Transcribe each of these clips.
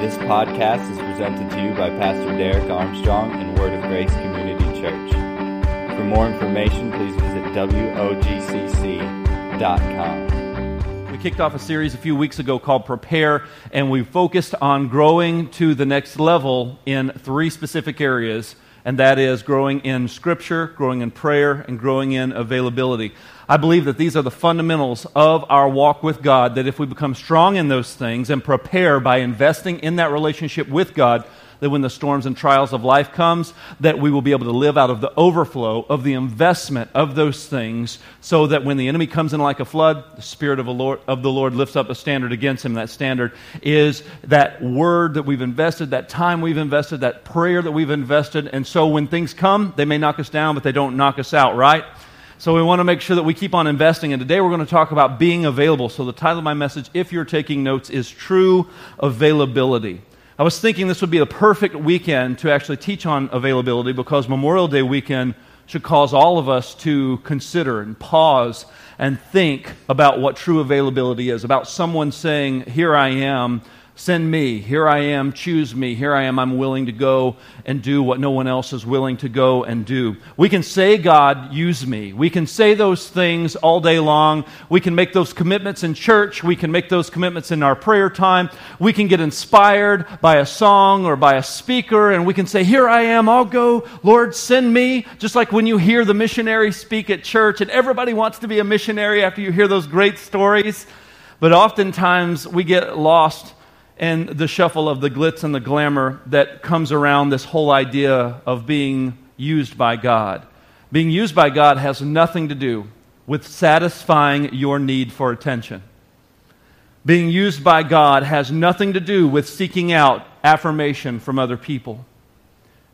This podcast is presented to you by Pastor Derek Armstrong and Word of Grace Community Church. For more information, please visit WOGCC.com. We kicked off a series a few weeks ago called Prepare, and we focused on growing to the next level in three specific areas, and that is growing in Scripture, growing in prayer, and growing in availability. I believe that these are the fundamentals of our walk with God, that if we become strong in those things and prepare by investing in that relationship with God, that when the storms and trials of life comes that we will be able to live out of the overflow of the investment of those things so that when the enemy comes in like a flood the spirit of the lord, of the lord lifts up a standard against him that standard is that word that we've invested that time we've invested that prayer that we've invested and so when things come they may knock us down but they don't knock us out right so we want to make sure that we keep on investing. And today we're going to talk about being available. So the title of my message, if you're taking notes, is True Availability. I was thinking this would be the perfect weekend to actually teach on availability because Memorial Day weekend should cause all of us to consider and pause and think about what true availability is, about someone saying, Here I am Send me. Here I am. Choose me. Here I am. I'm willing to go and do what no one else is willing to go and do. We can say, God, use me. We can say those things all day long. We can make those commitments in church. We can make those commitments in our prayer time. We can get inspired by a song or by a speaker, and we can say, Here I am. I'll go. Lord, send me. Just like when you hear the missionary speak at church, and everybody wants to be a missionary after you hear those great stories. But oftentimes we get lost and the shuffle of the glitz and the glamour that comes around this whole idea of being used by God. Being used by God has nothing to do with satisfying your need for attention. Being used by God has nothing to do with seeking out affirmation from other people.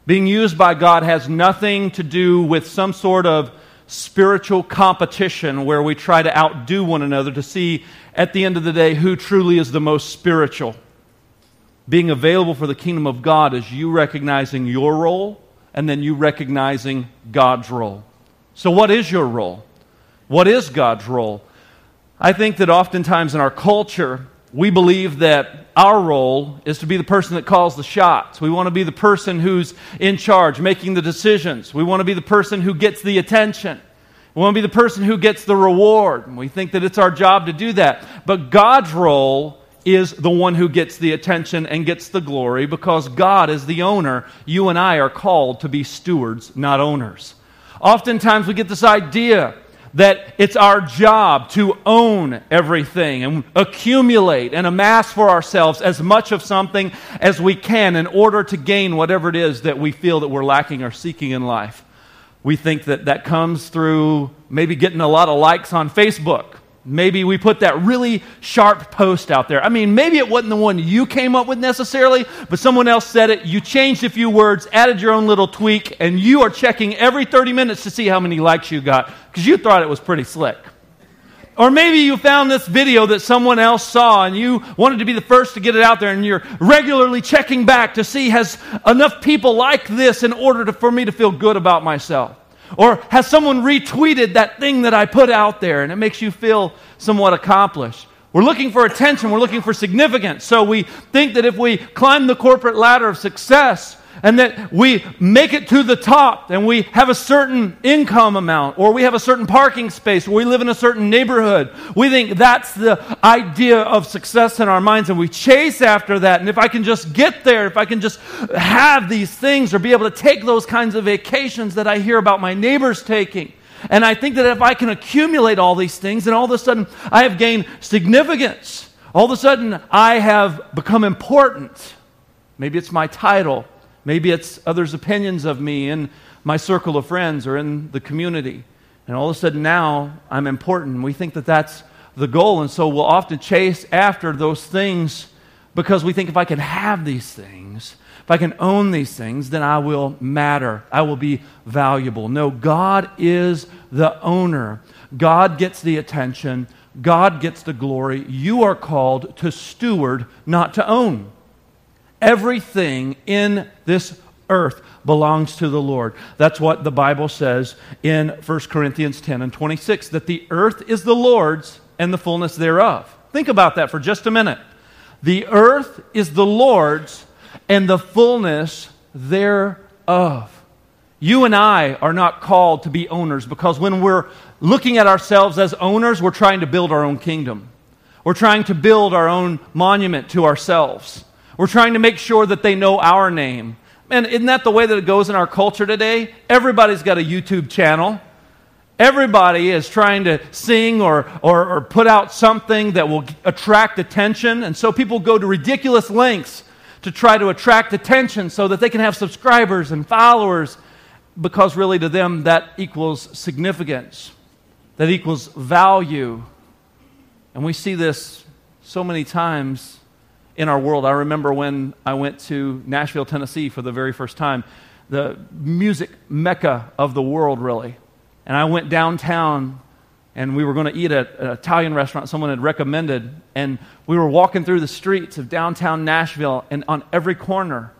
Being used by God has nothing to do with some sort of spiritual competition where we try to outdo one another to see at the end of the day who truly is the most spiritual. Being available for the kingdom of God is you recognizing your role and then you recognizing God's role. So, what is your role? What is God's role? I think that oftentimes in our culture, we believe that our role is to be the person that calls the shots. We want to be the person who's in charge, making the decisions. We want to be the person who gets the attention. We want to be the person who gets the reward. And we think that it's our job to do that. But God's role is the one who gets the attention and gets the glory because God is the owner. You and I are called to be stewards, not owners. Oftentimes we get this idea that it's our job to own everything and accumulate and amass for ourselves as much of something as we can in order to gain whatever it is that we feel that we're lacking or seeking in life. We think that that comes through maybe getting a lot of likes on Facebook Maybe we put that really sharp post out there. I mean, maybe it wasn't the one you came up with necessarily, but someone else said it. You changed a few words, added your own little tweak, and you are checking every 30 minutes to see how many likes you got because you thought it was pretty slick. Or maybe you found this video that someone else saw and you wanted to be the first to get it out there and you're regularly checking back to see has enough people like this in order to, for me to feel good about myself. Or has someone retweeted that thing that I put out there and it makes you feel somewhat accomplished? We're looking for attention, we're looking for significance. So we think that if we climb the corporate ladder of success, and that we make it to the top and we have a certain income amount or we have a certain parking space or we live in a certain neighborhood. We think that's the idea of success in our minds and we chase after that. And if I can just get there, if I can just have these things or be able to take those kinds of vacations that I hear about my neighbors taking. And I think that if I can accumulate all these things, then all of a sudden I have gained significance. All of a sudden I have become important. Maybe it's my title. Maybe it's others' opinions of me in my circle of friends or in the community. And all of a sudden now I'm important. We think that that's the goal. And so we'll often chase after those things because we think if I can have these things, if I can own these things, then I will matter. I will be valuable. No, God is the owner. God gets the attention. God gets the glory. You are called to steward, not to own. Everything in this earth belongs to the Lord. That's what the Bible says in 1 Corinthians 10 and 26 that the earth is the Lord's and the fullness thereof. Think about that for just a minute. The earth is the Lord's and the fullness thereof. You and I are not called to be owners because when we're looking at ourselves as owners, we're trying to build our own kingdom. We're trying to build our own monument to ourselves. We're trying to make sure that they know our name. And isn't that the way that it goes in our culture today? Everybody's got a YouTube channel. Everybody is trying to sing or, or, or, put out something that will attract attention. And so people go to ridiculous lengths to try to attract attention so that they can have subscribers and followers because really to them that equals significance, that equals value. And we see this so many times in our world. I remember when I went to Nashville, Tennessee for the very first time, the music mecca of the world, really. And I went downtown and we were going to eat at an Italian restaurant someone had recommended. And we were walking through the streets of downtown Nashville, and on every corner,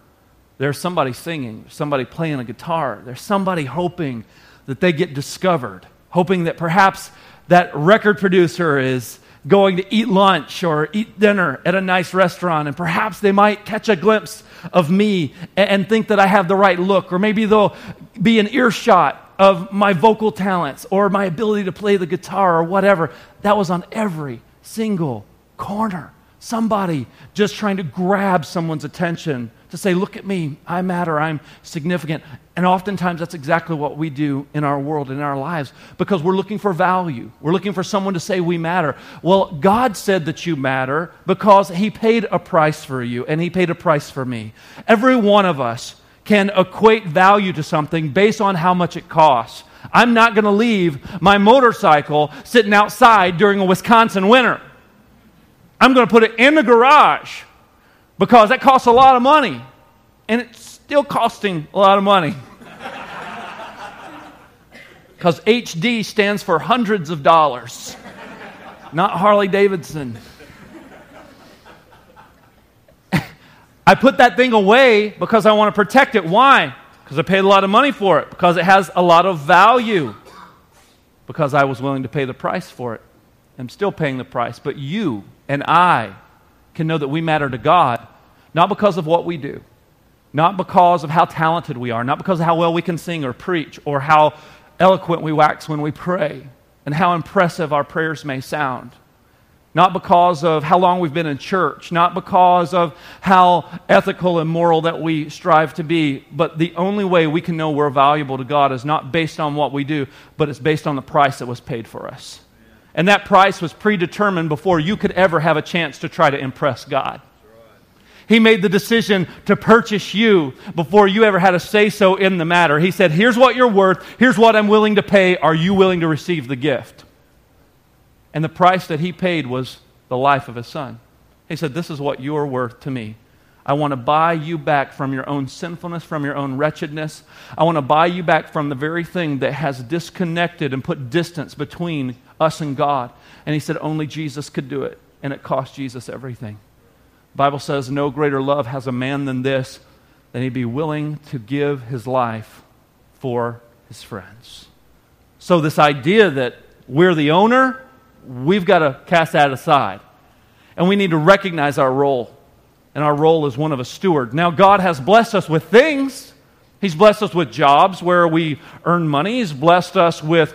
there's somebody singing, somebody playing a guitar, there's somebody hoping that they get discovered, hoping that perhaps that record producer is going to eat lunch or eat dinner at a nice restaurant, and perhaps they might catch a glimpse of me and, think that I have the right look, or maybe they'll be an earshot of my vocal talents or my ability to play the guitar or whatever. That was on every single corner. Somebody just trying to grab someone's attention to say, Look at me, I matter, I'm significant. And oftentimes that's exactly what we do in our world, in our lives, because we're looking for value. We're looking for someone to say we matter. Well, God said that you matter because He paid a price for you, and He paid a price for me. Every one of us can equate value to something based on how much it costs. I'm not going to leave my motorcycle sitting outside during a Wisconsin winter. I'm going to put it in the garage because that costs a lot of money. And it's still costing a lot of money. Because HD stands for hundreds of dollars, not Harley Davidson. I put that thing away because I want to protect it. Why? Because I paid a lot of money for it, because it has a lot of value, because I was willing to pay the price for it. I'm still paying the price. But you and I can know that we matter to God, not because of what we do, not because of how talented we are, not because of how well we can sing or preach, or how eloquent we wax when we pray, and how impressive our prayers may sound. Not because of how long we've been in church, not because of how ethical and moral that we strive to be, but the only way we can know we're valuable to God is not based on what we do, but it's based on the price that was paid for us. And that price was predetermined before you could ever have a chance to try to impress God. He made the decision to purchase you before you ever had a say so in the matter. He said, Here's what you're worth. Here's what I'm willing to pay. Are you willing to receive the gift? And the price that he paid was the life of his son. He said, This is what you're worth to me. I want to buy you back from your own sinfulness, from your own wretchedness. I want to buy you back from the very thing that has disconnected and put distance between us and God. And he said only Jesus could do it, and it cost Jesus everything. The Bible says no greater love has a man than this, than he be willing to give his life for his friends. So, this idea that we're the owner, we've got to cast that aside. And we need to recognize our role. And our role is one of a steward. Now, God has blessed us with things. He's blessed us with jobs where we earn money. He's blessed us with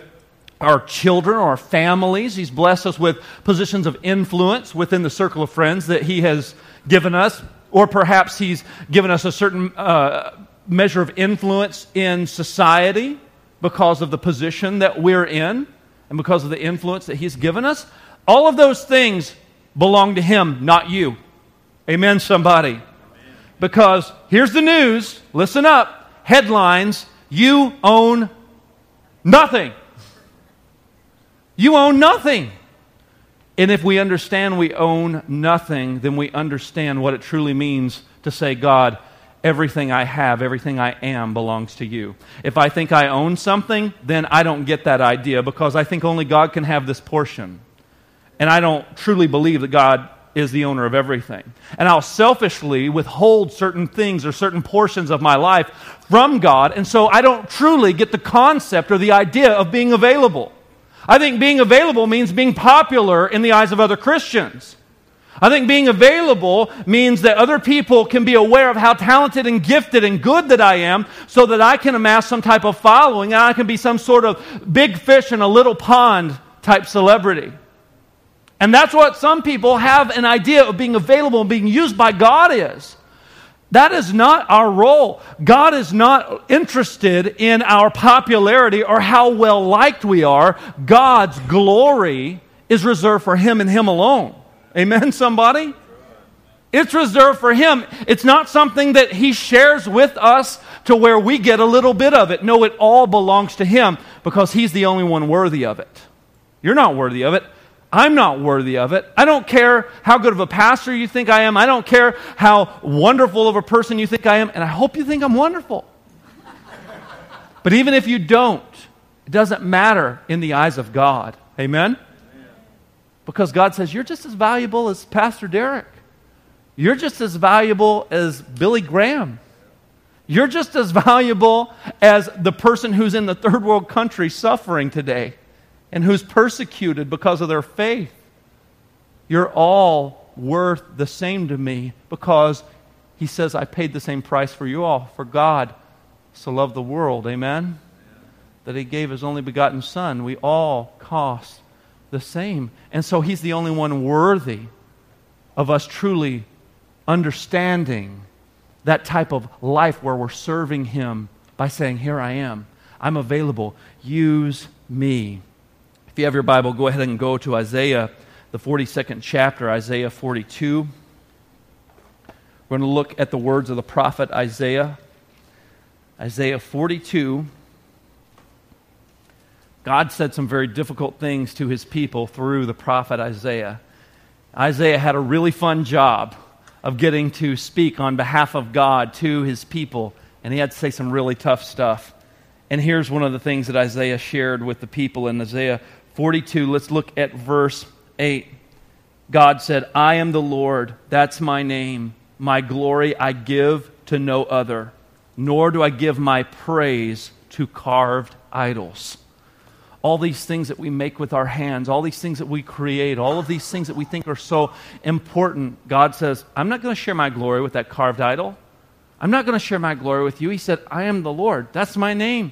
our children our families. He's blessed us with positions of influence within the circle of friends that He has given us. Or perhaps He's given us a certain uh, measure of influence in society because of the position that we're in and because of the influence that He's given us. All of those things belong to Him, not you. Amen, somebody. Because here's the news listen up headlines you own nothing. You own nothing. And if we understand we own nothing, then we understand what it truly means to say, God, everything I have, everything I am belongs to you. If I think I own something, then I don't get that idea because I think only God can have this portion. And I don't truly believe that God is the owner of everything. And I'll selfishly withhold certain things or certain portions of my life from God, and so I don't truly get the concept or the idea of being available. I think being available means being popular in the eyes of other Christians. I think being available means that other people can be aware of how talented and gifted and good that I am so that I can amass some type of following and I can be some sort of big fish in a little pond type celebrity. And that's what some people have an idea of being available and being used by God is. That is not our role. God is not interested in our popularity or how well liked we are. God's glory is reserved for Him and Him alone. Amen, somebody? It's reserved for Him. It's not something that He shares with us to where we get a little bit of it. No, it all belongs to Him because He's the only one worthy of it. You're not worthy of it. I'm not worthy of it. I don't care how good of a pastor you think I am. I don't care how wonderful of a person you think I am. And I hope you think I'm wonderful. but even if you don't, it doesn't matter in the eyes of God. Amen? Because God says, You're just as valuable as Pastor Derek. You're just as valuable as Billy Graham. You're just as valuable as the person who's in the third world country suffering today and who's persecuted because of their faith. You're all worth the same to me because he says, I paid the same price for you all. For God so loved the world. Amen? That he gave his only begotten Son. We all cost the same. And so he's the only one worthy of us truly understanding that type of life where we're serving him by saying, Here I am. I'm available. Use me. If you have your Bible, go ahead and go to Isaiah, the 42nd chapter, Isaiah 42. We're going to look at the words of the prophet Isaiah. Isaiah 42. God said some very difficult things to his people through the prophet Isaiah. Isaiah had a really fun job of getting to speak on behalf of God to his people, and he had to say some really tough stuff. And here's one of the things that Isaiah shared with the people in Isaiah 42. Let's look at verse 8. God said, I am the Lord, that's my name. My glory I give to no other, nor do I give my praise to carved idols all these things that we make with our hands, all these things that we create, all of these things that we think are so important, God says, I'm not going to share my glory with that carved idol. I'm not going to share my glory with you. He said, I am the Lord. That's my name.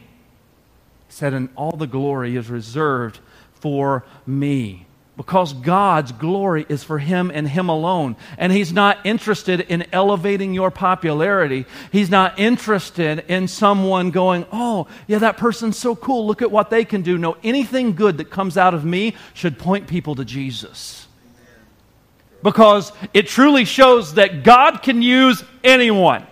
He said, and all the glory is reserved for me because God's glory is for Him and Him alone. And He's not interested in elevating your popularity. He's not interested in someone going, oh, yeah, that person's so cool. Look at what they can do. No, anything good that comes out of me should point people to Jesus. Because it truly shows that God can use anyone.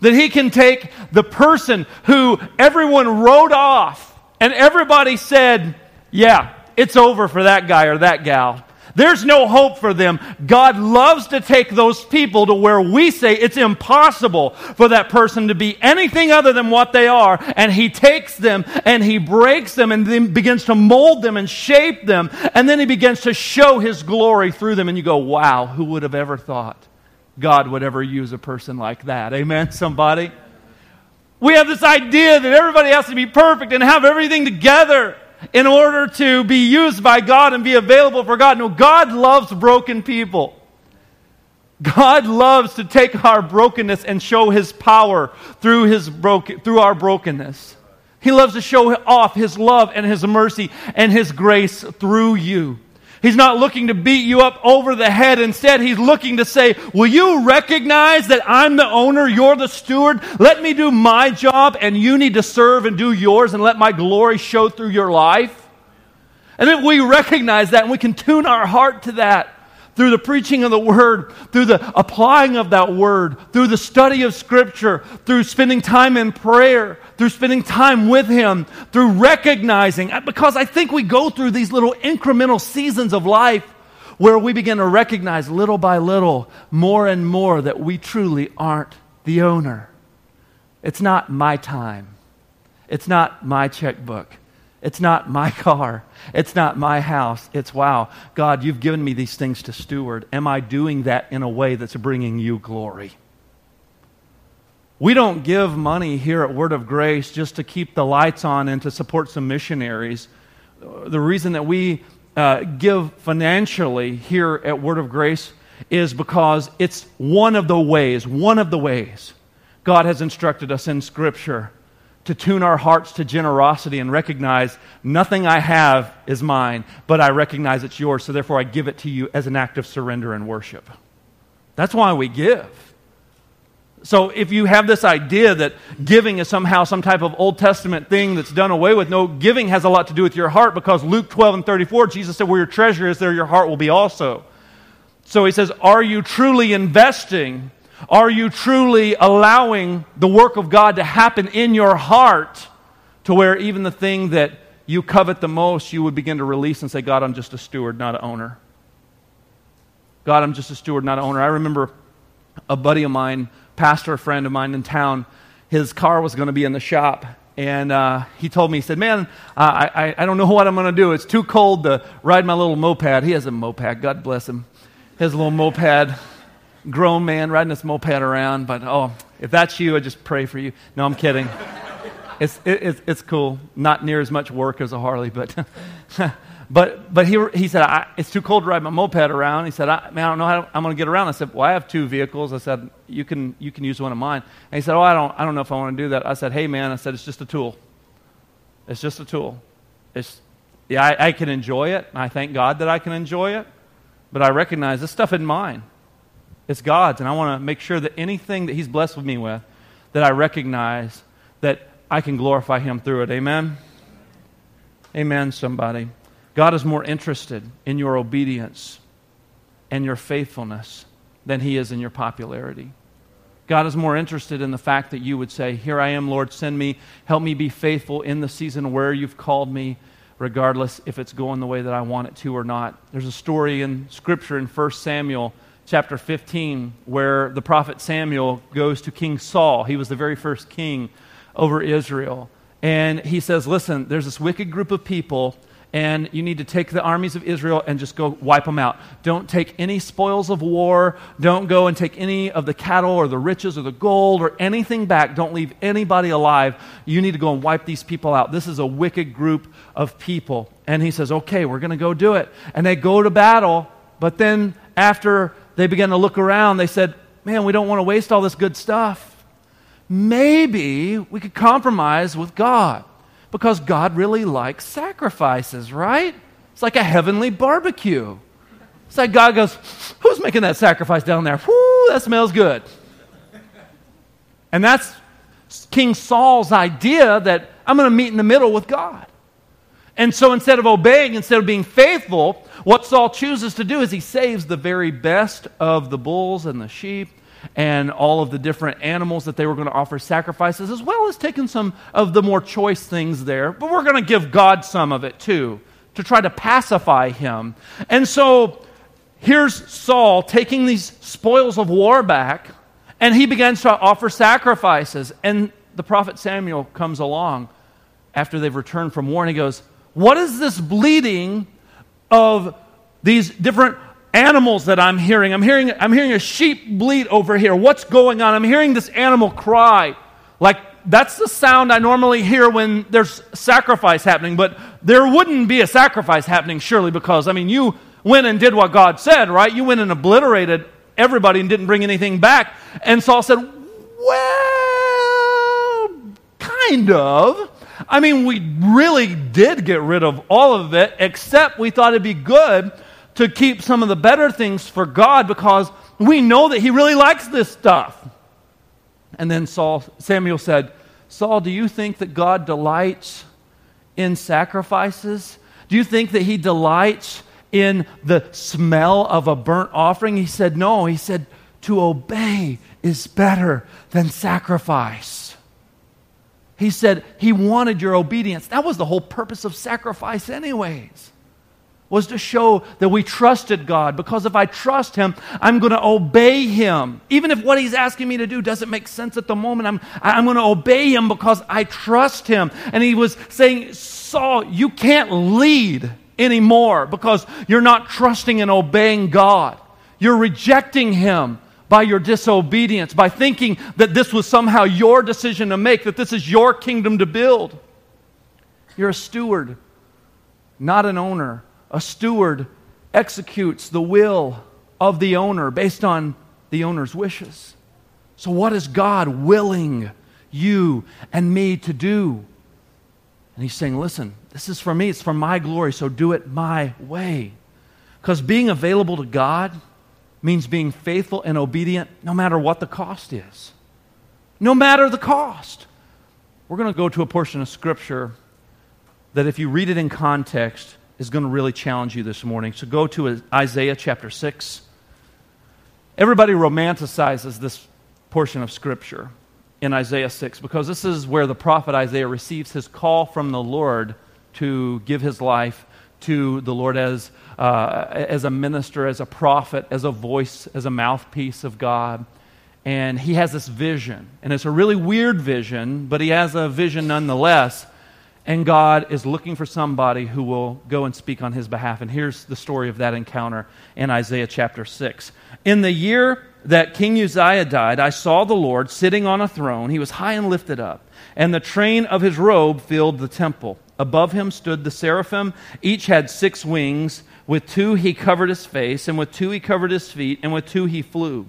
That He can take the person who everyone wrote off and everybody said, yeah, it's over for that guy or that gal. There's no hope for them. God loves to take those people to where we say it's impossible for that person to be anything other than what they are. And He takes them and He breaks them and then begins to mold them and shape them. And then He begins to show His glory through them. And you go, wow, who would have ever thought God would ever use a person like that? Amen, somebody? We have this idea that everybody has to be perfect and have everything together in order to be used by God and be available for God. No, God loves broken people. God loves to take our brokenness and show his power through, his broken, through our brokenness. He loves to show off his love and his mercy and his grace through you. He's not looking to beat you up over the head. Instead, he's looking to say, Will you recognize that I'm the owner? You're the steward. Let me do my job, and you need to serve and do yours, and let my glory show through your life. And if we recognize that and we can tune our heart to that, through the preaching of the word, through the applying of that word, through the study of scripture, through spending time in prayer, through spending time with him, through recognizing, uh, because I think we go through these little incremental seasons of life where we begin to recognize little by little, more and more, that we truly aren't the owner. It's not my time. It's not my checkbook. It's not my car. It's not my house. It's, wow, God, you've given me these things to steward. Am I doing that in a way that's bringing you glory? We don't give money here at Word of Grace just to keep the lights on and to support some missionaries. The reason that we uh, give financially here at Word of Grace is because it's one of the ways, one of the ways God has instructed us in Scripture to tune our hearts to generosity and recognize nothing I have is mine, but I recognize it's yours, so therefore I give it to you as an act of surrender and worship. That's why we give. So if you have this idea that giving is somehow some type of Old Testament thing that's done away with, no, giving has a lot to do with your heart because Luke 12 and 34, Jesus said, Where your treasure is, there your heart will be also. So he says, Are you truly investing? Are you truly allowing the work of God to happen in your heart to where even the thing that you covet the most, you would begin to release and say, God, I'm just a steward, not an owner. God, I'm just a steward, not an owner. I remember a buddy of mine pastor a friend of mine in town, his car was going to be in the shop. And uh, he told me, he said, Man, uh, I, I don't know what I'm going to do. It's too cold to ride my little moped. He has a moped, God bless him. His little moped, grown man riding his moped around. But oh, if that's you, I just pray for you. No, I'm kidding. it's, it, it's, it's cool. Not near as much work as a Harley, but But, but he, he said, It's too cold to ride my moped around. He said, I, man, I don't know how I'm going to get around. I said, Well, I have two vehicles. I said, you can, you can use one of mine. And he said, Oh, I don't, I don't know if I want to do that. I said, Hey, man, I said, It's just a tool. It's just a tool. It's, yeah, I, I can enjoy it. And I thank God that I can enjoy it. But I recognize this stuff isn't mine, it's God's. And I want to make sure that anything that He's blessed with me with, that I recognize that I can glorify Him through it. Amen? Amen, somebody. God is more interested in your obedience and your faithfulness than he is in your popularity. God is more interested in the fact that you would say, Here I am, Lord, send me, help me be faithful in the season where you've called me, regardless if it's going the way that I want it to or not. There's a story in Scripture in 1 Samuel chapter 15 where the prophet Samuel goes to King Saul. He was the very first king over Israel. And he says, Listen, there's this wicked group of people and you need to take the armies of Israel and just go wipe them out. Don't take any spoils of war. Don't go and take any of the cattle or the riches or the gold or anything back. Don't leave anybody alive. You need to go and wipe these people out. This is a wicked group of people. And he says, okay, we're going to go do it. And they go to battle, but then after they began to look around, they said, man, we don't want to waste all this good stuff. Maybe we could compromise with God because God really likes sacrifices, right? It's like a heavenly barbecue. It's like God goes, Who's making that sacrifice down there? Whoo, that smells good. And that's King Saul's idea that I'm going to meet in the middle with God. And so instead of obeying, instead of being faithful, what Saul chooses to do is he saves the very best of the bulls and the sheep and all of the different animals that they were going to offer sacrifices, as well as taking some of the more choice things there. But we're going to give God some of it too, to try to pacify him. And so here's Saul taking these spoils of war back, and he begins to offer sacrifices. And the prophet Samuel comes along after they've returned from war, and he goes, What is this bleeding of these different animals that I'm hearing. I'm hearing, I'm hearing a sheep bleat over here. What's going on? I'm hearing this animal cry. Like, that's the sound I normally hear when there's sacrifice happening, but there wouldn't be a sacrifice happening, surely, because, I mean, you went and did what God said, right? You went and obliterated everybody and didn't bring anything back. And Saul said, Well, kind of. I mean, we really did get rid of all of it, except we thought it'd be good to keep some of the better things for God because we know that he really likes this stuff. And then Saul, Samuel said, Saul, do you think that God delights in sacrifices? Do you think that he delights in the smell of a burnt offering? He said, No. He said, To obey is better than sacrifice. He said he wanted your obedience. That was the whole purpose of sacrifice, anyways was to show that we trusted God. Because if I trust Him, I'm going to obey Him. Even if what He's asking me to do doesn't make sense at the moment, I'm, I'm going to obey Him because I trust Him. And He was saying, Saul, you can't lead anymore because you're not trusting and obeying God. You're rejecting Him by your disobedience, by thinking that this was somehow your decision to make, that this is your kingdom to build. You're a steward, not an owner a steward executes the will of the owner based on the owner's wishes. So, what is God willing you and me to do? And he's saying, Listen, this is for me, it's for my glory, so do it my way. Because being available to God means being faithful and obedient no matter what the cost is. No matter the cost. We're going to go to a portion of Scripture that, if you read it in context, is going to really challenge you this morning. So go to Isaiah chapter 6. Everybody romanticizes this portion of Scripture in Isaiah 6 because this is where the prophet Isaiah receives his call from the Lord to give his life to the Lord as, uh, as a minister, as a prophet, as a voice, as a mouthpiece of God. And he has this vision. And it's a really weird vision, but he has a vision nonetheless. And God is looking for somebody who will go and speak on his behalf. And here's the story of that encounter in Isaiah chapter 6. In the year that King Uzziah died, I saw the Lord sitting on a throne. He was high and lifted up, and the train of his robe filled the temple. Above him stood the seraphim. Each had six wings. With two he covered his face, and with two he covered his feet, and with two he flew.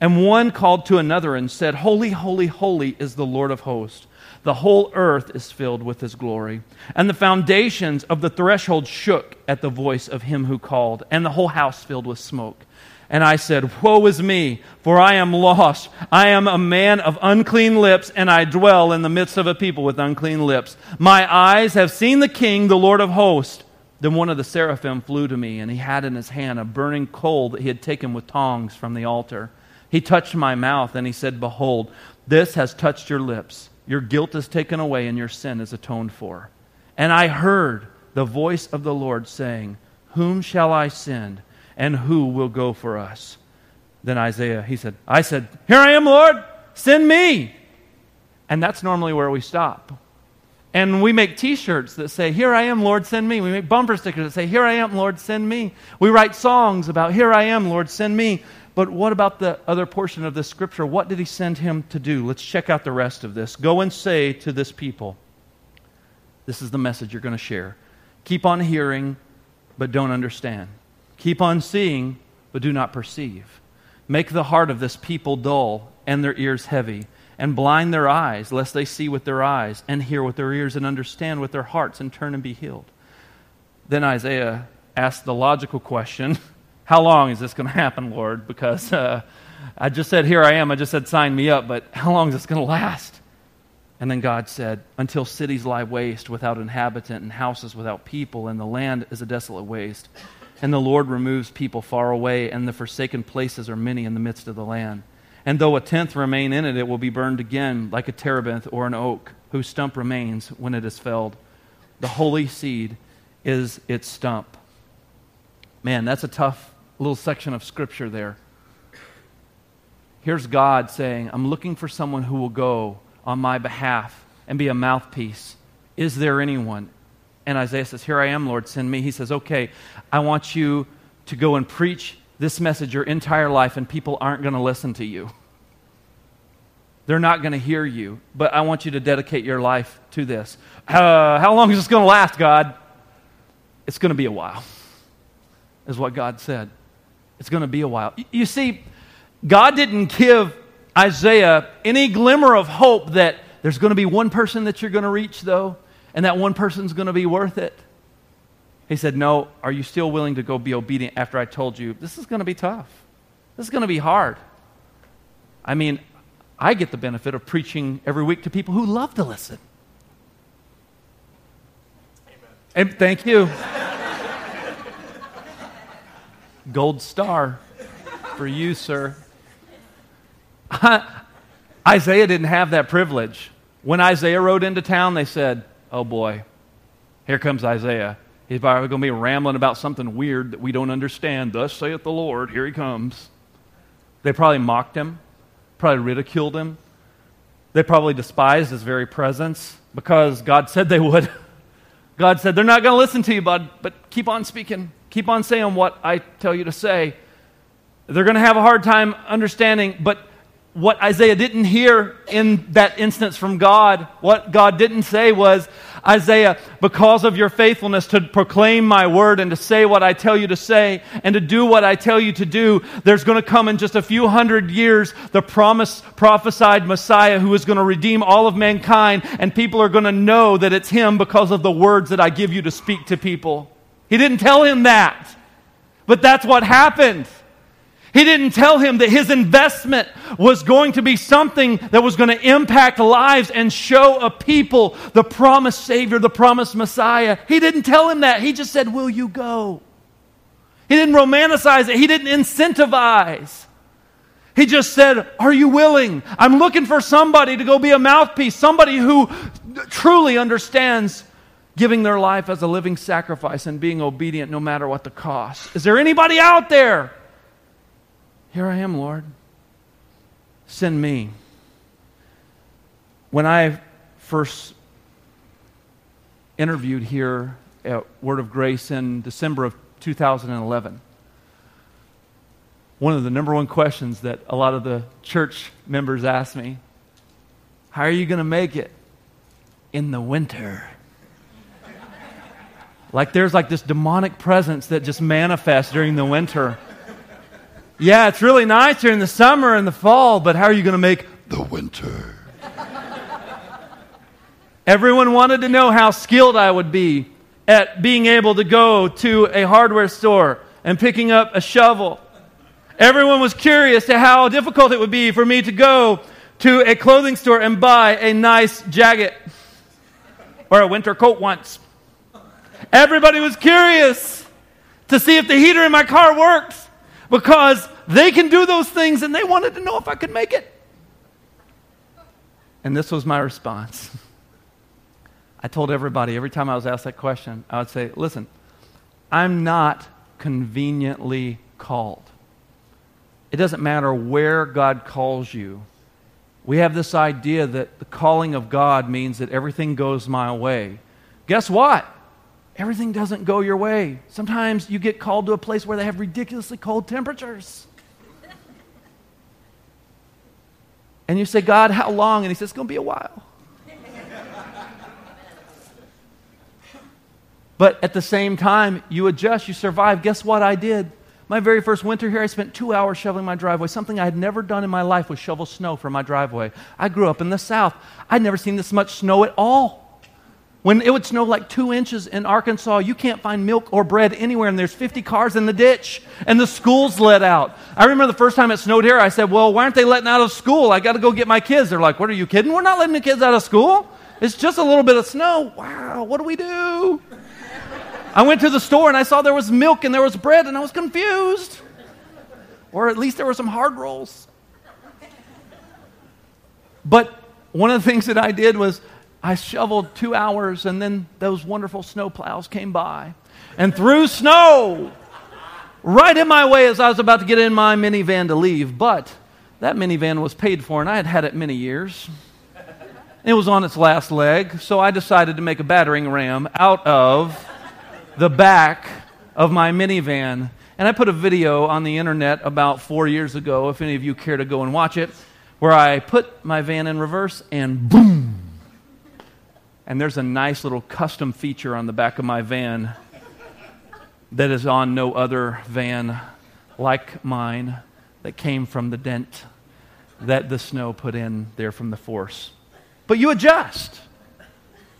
And one called to another and said, Holy, holy, holy is the Lord of hosts. The whole earth is filled with his glory. And the foundations of the threshold shook at the voice of him who called, and the whole house filled with smoke. And I said, Woe is me, for I am lost. I am a man of unclean lips, and I dwell in the midst of a people with unclean lips. My eyes have seen the King, the Lord of hosts. Then one of the seraphim flew to me, and he had in his hand a burning coal that he had taken with tongs from the altar. He touched my mouth, and he said, Behold, this has touched your lips. Your guilt is taken away, and your sin is atoned for. And I heard the voice of the Lord saying, Whom shall I send? and who will go for us? Then Isaiah, he said, I said, Here I am, Lord, send me. And that's normally where we stop. And we make t shirts that say, Here I am, Lord, send me. We make bumper stickers that say, Here I am, Lord, send me. We write songs about, Here I am, Lord, send me. But what about the other portion of this scripture? What did he send him to do? Let's check out the rest of this. Go and say to this people, This is the message you're going to share. Keep on hearing, but don't understand. Keep on seeing, but do not perceive. Make the heart of this people dull and their ears heavy, and blind their eyes, lest they see with their eyes, and hear with their ears, and understand with their hearts, and turn and be healed. Then Isaiah asked the logical question How long is this going to happen, Lord? Because uh, I just said, Here I am. I just said, Sign me up, but how long is this going to last? And then God said, Until cities lie waste without inhabitant, and houses without people, and the land is a desolate waste and the Lord removes people far away, and the forsaken places are many in the midst of the land. And though a tenth remain in it, it will be burned again, like a terebinth or an oak, whose stump remains when it is felled. The holy seed is its stump. Man, that's a tough little section of scripture there. Here's God saying, I'm looking for someone who will go on my behalf and be a mouthpiece. Is there anyone? And Isaiah says, Here I am, Lord, send me. He says, Okay, I want you to go and preach this message your entire life, and people aren't going to listen to you. They're not going to hear you, but I want you to dedicate your life to this. Uh, how long is this going to last, God? It's going to be a while, is what God said. It's going to be a while. You see, God didn't give Isaiah any glimmer of hope that there's going to be one person that you're going to reach, though and that one person's going to be worth it. He said, No, are you still willing to go be obedient after I told you this is going to be tough? This is going to be hard. I mean, I get the benefit of preaching every week to people who love to listen. Amen. And thank you. Gold star for you, sir. Isaiah didn't have that privilege. When Isaiah rode into town, they said, oh boy, here comes Isaiah. He's probably going to be rambling about something weird that we don't understand. Thus saith the Lord, here he comes. They probably mocked him, probably ridiculed him. They probably despised his very presence because God said they would. God said, They're not going to listen to you, bud, but keep on speaking. Keep on saying what I tell you to say. They're going to have a hard time understanding, but what Isaiah didn't hear in that instance from God, what God didn't say was, Isaiah, because of your faithfulness to proclaim my word and to say what I tell you to say and to do what I tell you to do, there's going to come in just a few hundred years the promised, prophesied Messiah who is going to redeem all of mankind, and people are going to know that it's him because of the words that I give you to speak to people. He didn't tell him that, but that's what happened. He didn't tell him that his investment was going to be something that was going to impact lives and show a people the promised Savior, the promised Messiah. He didn't tell him that. He just said, Will you go? He didn't romanticize it, he didn't incentivize. He just said, Are you willing? I'm looking for somebody to go be a mouthpiece, somebody who truly understands giving their life as a living sacrifice and being obedient no matter what the cost. Is there anybody out there? Here I am, Lord. Send me. When I first interviewed here at Word of Grace in December of 2011, one of the number one questions that a lot of the church members asked me How are you going to make it in the winter? like there's like this demonic presence that just manifests during the winter. Yeah, it's really nice during the summer and the fall, but how are you going to make the winter? Everyone wanted to know how skilled I would be at being able to go to a hardware store and picking up a shovel. Everyone was curious to how difficult it would be for me to go to a clothing store and buy a nice jacket or a winter coat once. Everybody was curious to see if the heater in my car works because they can do those things and they wanted to know if I could make it. And this was my response. I told everybody every time I was asked that question, I would say, listen, I'm not conveniently called. It doesn't matter where God calls you. We have this idea that the calling of God means that everything goes my way. Guess what? Everything doesn't go your way. Sometimes you get called to a place where they have ridiculously cold temperatures. And you say, God, how long? And He says, It's going to be a while. but at the same time, you adjust, you survive. Guess what I did? My very first winter here, I spent two hours shoveling my driveway. Something I had never done in my life was shovel snow for my driveway. I grew up in the South. I'd never seen this much snow at all. When it would snow like two inches in Arkansas, you can't find milk or bread anywhere, and there's 50 cars in the ditch, and the school's let out. I remember the first time it snowed here, I said, Well, why aren't they letting out of school? I got to go get my kids. They're like, What are you kidding? We're not letting the kids out of school. It's just a little bit of snow. Wow, what do we do? I went to the store and I saw there was milk and there was bread, and I was confused. Or at least there were some hard rolls. But one of the things that I did was I shoveled two hours, and then those wonderful snow plows came by and threw snow right in my way as I was about to get in my minivan to leave. But that minivan was paid for, and I had had it many years. It was on its last leg, so I decided to make a battering ram out of the back of my minivan. And I put a video on the internet about four years ago, if any of you care to go and watch it, where I put my van in reverse and boom and there's a nice little custom feature on the back of my van that is on no other van like mine that came from the dent that the snow put in there from the force. But you adjust.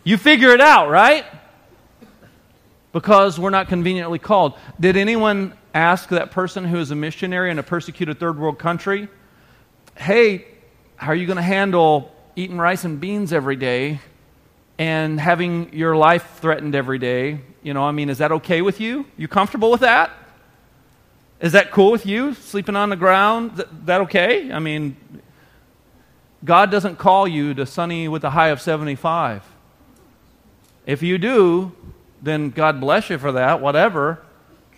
You figure it out, right? Because we're not conveniently called. Did anyone ask that person who is a missionary in a persecuted third world country, hey, how are you going to handle eating rice and beans every day and having your life threatened every day, you know, I mean, is that okay with you? You comfortable with that? Is that cool with you? Sleeping on the ground? That, okay? I mean, God doesn't call you to sunny with a high of 75. If you do, then God bless you for that, whatever.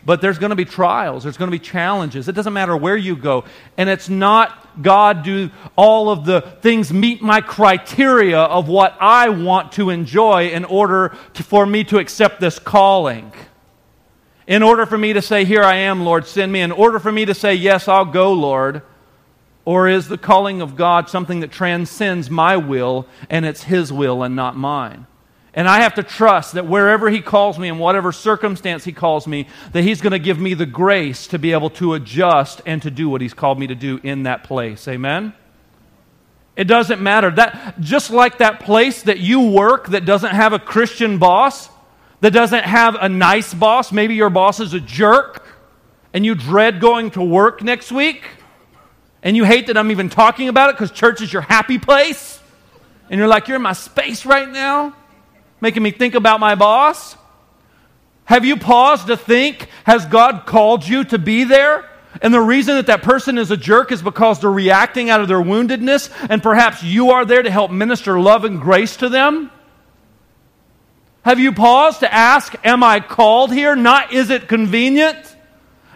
But there's going to be trials, there's going to be challenges. It doesn't matter where you go. And it's not God do all of the things meet my criteria of what I want to enjoy in order to, for me to accept this calling. In order for me to say, Here I am, Lord, send me. In order for me to say, Yes, I'll go, Lord. Or is the calling of God something that transcends my will and it's His will and not mine? And I have to trust that wherever He calls me, in whatever circumstance He calls me, that He's going to give me the grace to be able to adjust and to do what He's called me to do in that place. Amen? It doesn't matter. That, just like that place that you work that doesn't have a Christian boss, that doesn't have a nice boss, maybe your boss is a jerk, and you dread going to work next week, and you hate that I'm even talking about it because church is your happy place, and you're like, you're in my space right now making me think about my boss? Have you paused to think, has God called you to be there? And the reason that that person is a jerk is because they're reacting out of their woundedness, and perhaps you are there to help minister love and grace to them? Have you paused to ask, Am I called here? Not is it convenient?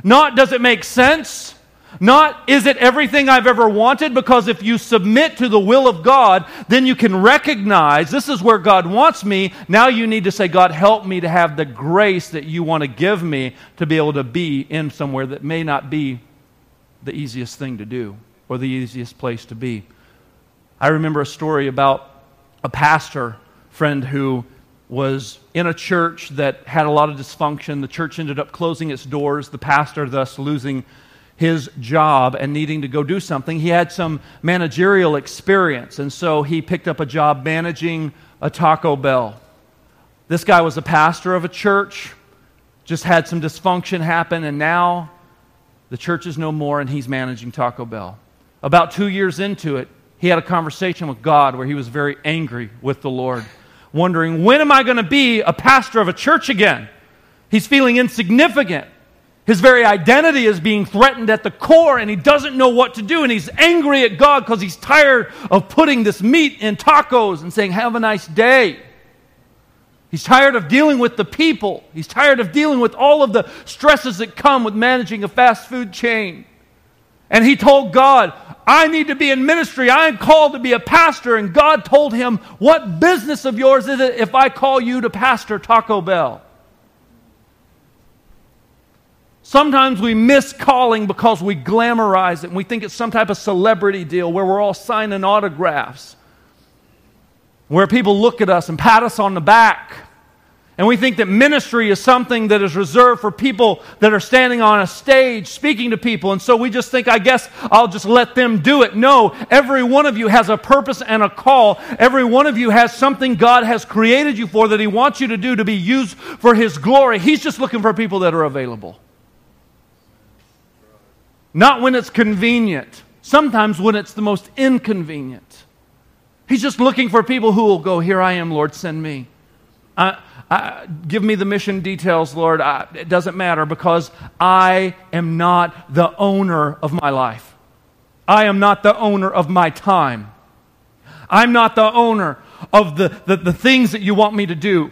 Not does it make sense? Not is it everything I've ever wanted? Because if you submit to the will of God, then you can recognize this is where God wants me. Now you need to say, God, help me to have the grace that you want to give me to be able to be in somewhere that may not be the easiest thing to do or the easiest place to be. I remember a story about a pastor friend who was in a church that had a lot of dysfunction. The church ended up closing its doors, the pastor thus losing his job and needing to go do something, he had some managerial experience. And so he picked up a job managing a Taco Bell. This guy was a pastor of a church, just had some dysfunction happen, and now the church is no more and he's managing Taco Bell. About two years into it, he had a conversation with God where he was very angry with the Lord, wondering, when am I going to be a pastor of a church again? He's feeling insignificant. His very identity is being threatened at the core, and he doesn't know what to do. And he's angry at God because he's tired of putting this meat in tacos and saying, Have a nice day. He's tired of dealing with the people. He's tired of dealing with all of the stresses that come with managing a fast food chain. And he told God, I need to be in ministry. I am called to be a pastor. And God told him, What business of yours is it if I call you to pastor Taco Bell? Sometimes we miss calling because we glamorize it and we think it's some type of celebrity deal where we're all signing autographs, where people look at us and pat us on the back. And we think that ministry is something that is reserved for people that are standing on a stage speaking to people. And so we just think, I guess I'll just let them do it. No, every one of you has a purpose and a call. Every one of you has something God has created you for that He wants you to do to be used for His glory. He's just looking for people that are available. Not when it's convenient, sometimes when it's the most inconvenient. He's just looking for people who will go, Here I am, Lord, send me. Give me the mission details, Lord. It doesn't matter because I am not the owner of my life. I am not the owner of my time. I'm not the owner of the, the, the things that you want me to do.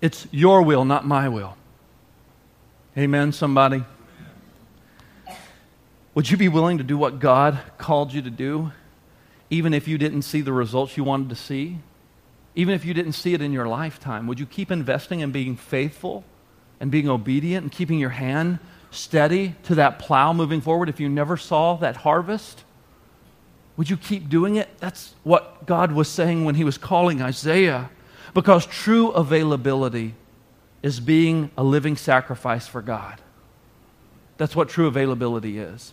It's your will, not my will. Amen, somebody? Would you be willing to do what God called you to do, even if you didn't see the results you wanted to see? Even if you didn't see it in your lifetime? Would you keep investing and being faithful and being obedient and keeping your hand steady to that plow moving forward if you never saw that harvest? Would you keep doing it? That's what God was saying when he was calling Isaiah. Because true availability is being a living sacrifice for God. That's what true availability is.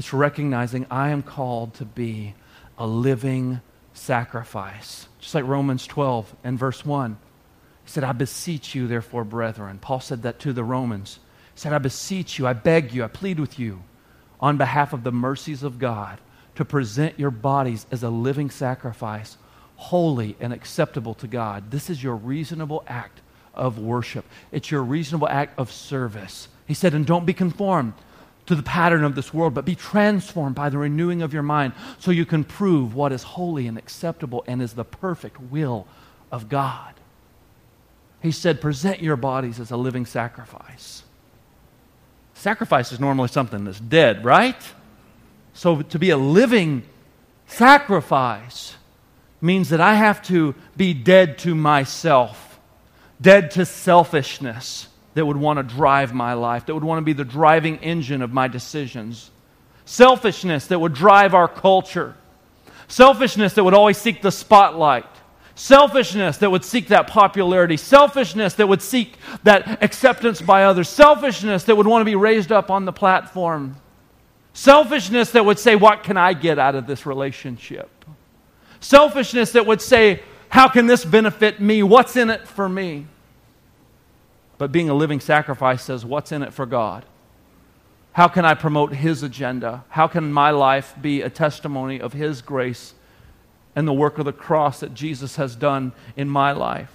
It's recognizing I am called to be a living sacrifice. Just like Romans 12 and verse 1. He said, I beseech you, therefore, brethren. Paul said that to the Romans. He said, I beseech you, I beg you, I plead with you on behalf of the mercies of God to present your bodies as a living sacrifice, holy and acceptable to God. This is your reasonable act of worship, it's your reasonable act of service. He said, and don't be conformed to the pattern of this world, but be transformed by the renewing of your mind so you can prove what is holy and acceptable and is the perfect will of God. He said, present your bodies as a living sacrifice. Sacrifice is normally something that's dead, right? So to be a living sacrifice means that I have to be dead to myself, dead to selfishness that would want to drive my life, that would want to be the driving engine of my decisions. Selfishness that would drive our culture. Selfishness that would always seek the spotlight. Selfishness that would seek that popularity. Selfishness that would seek that acceptance by others. Selfishness that would want to be raised up on the platform. Selfishness that would say, What can I get out of this relationship? Selfishness that would say, How can this benefit me? What's in it for me? But being a living sacrifice says, What's in it for God? How can I promote His agenda? How can my life be a testimony of His grace and the work of the cross that Jesus has done in my life?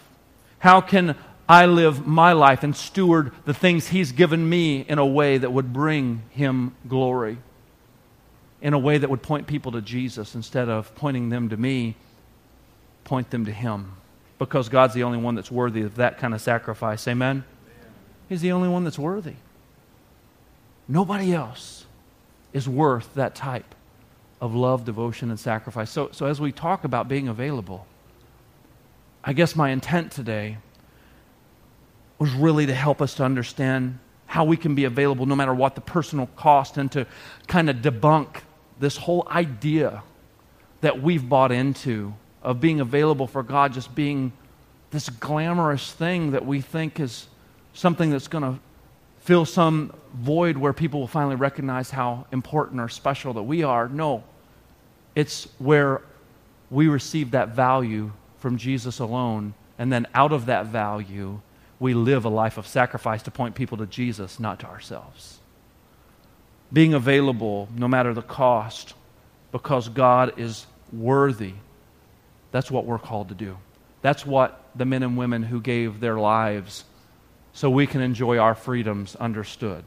How can I live my life and steward the things He's given me in a way that would bring Him glory? In a way that would point people to Jesus instead of pointing them to me, point them to Him. Because God's the only one that's worthy of that kind of sacrifice. Amen? He's the only one that's worthy. Nobody else is worth that type of love, devotion, and sacrifice. So, so as we talk about being available, I guess my intent today was really to help us to understand how we can be available no matter what the personal cost and to kind of debunk this whole idea that we've bought into of being available for God just being this glamorous thing that we think is something that's going to fill some void where people will finally recognize how important or special that we are. No, it's where we receive that value from Jesus alone, and then out of that value, we live a life of sacrifice to point people to Jesus, not to ourselves. Being available no matter the cost, because God is worthy. That's what we're called to do. That's what the men and women who gave their lives so we can enjoy our freedoms understood.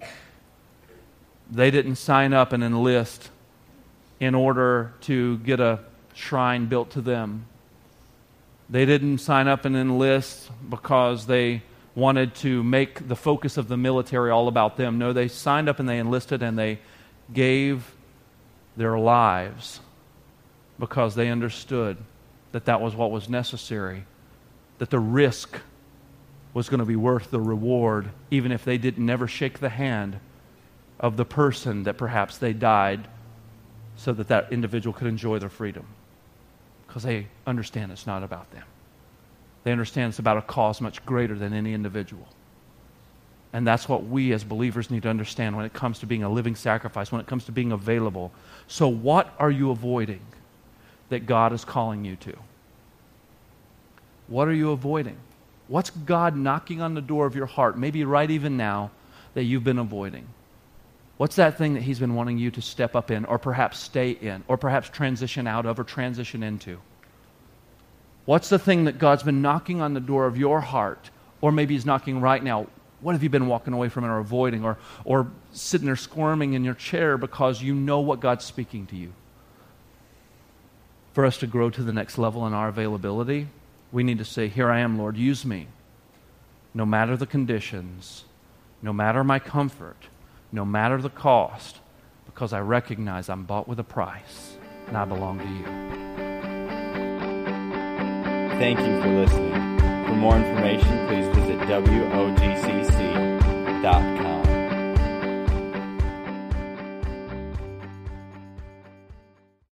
They didn't sign up and enlist in order to get a shrine built to them. They didn't sign up and enlist because they wanted to make the focus of the military all about them. No, they signed up and they enlisted and they gave their lives because they understood that that was what was necessary, that the risk was going to be worth the reward, even if they didn't never shake the hand of the person that perhaps they died so that that individual could enjoy their freedom. Because they understand it's not about them. They understand it's about a cause much greater than any individual. And that's what we as believers need to understand when it comes to being a living sacrifice, when it comes to being available. So, what are you avoiding that God is calling you to? What are you avoiding? What's God knocking on the door of your heart, maybe right even now, that you've been avoiding? What's that thing that He's been wanting you to step up in, or perhaps stay in, or perhaps transition out of, or transition into? What's the thing that God's been knocking on the door of your heart, or maybe He's knocking right now? What have you been walking away from or avoiding, or, or sitting there squirming in your chair because you know what God's speaking to you? For us to grow to the next level in our availability, we need to say, Here I am, Lord, use me. No matter the conditions, no matter my comfort, no matter the cost, because I recognize I'm bought with a price and I belong to you. Thank you for listening. For more information, please visit WOGCC.com.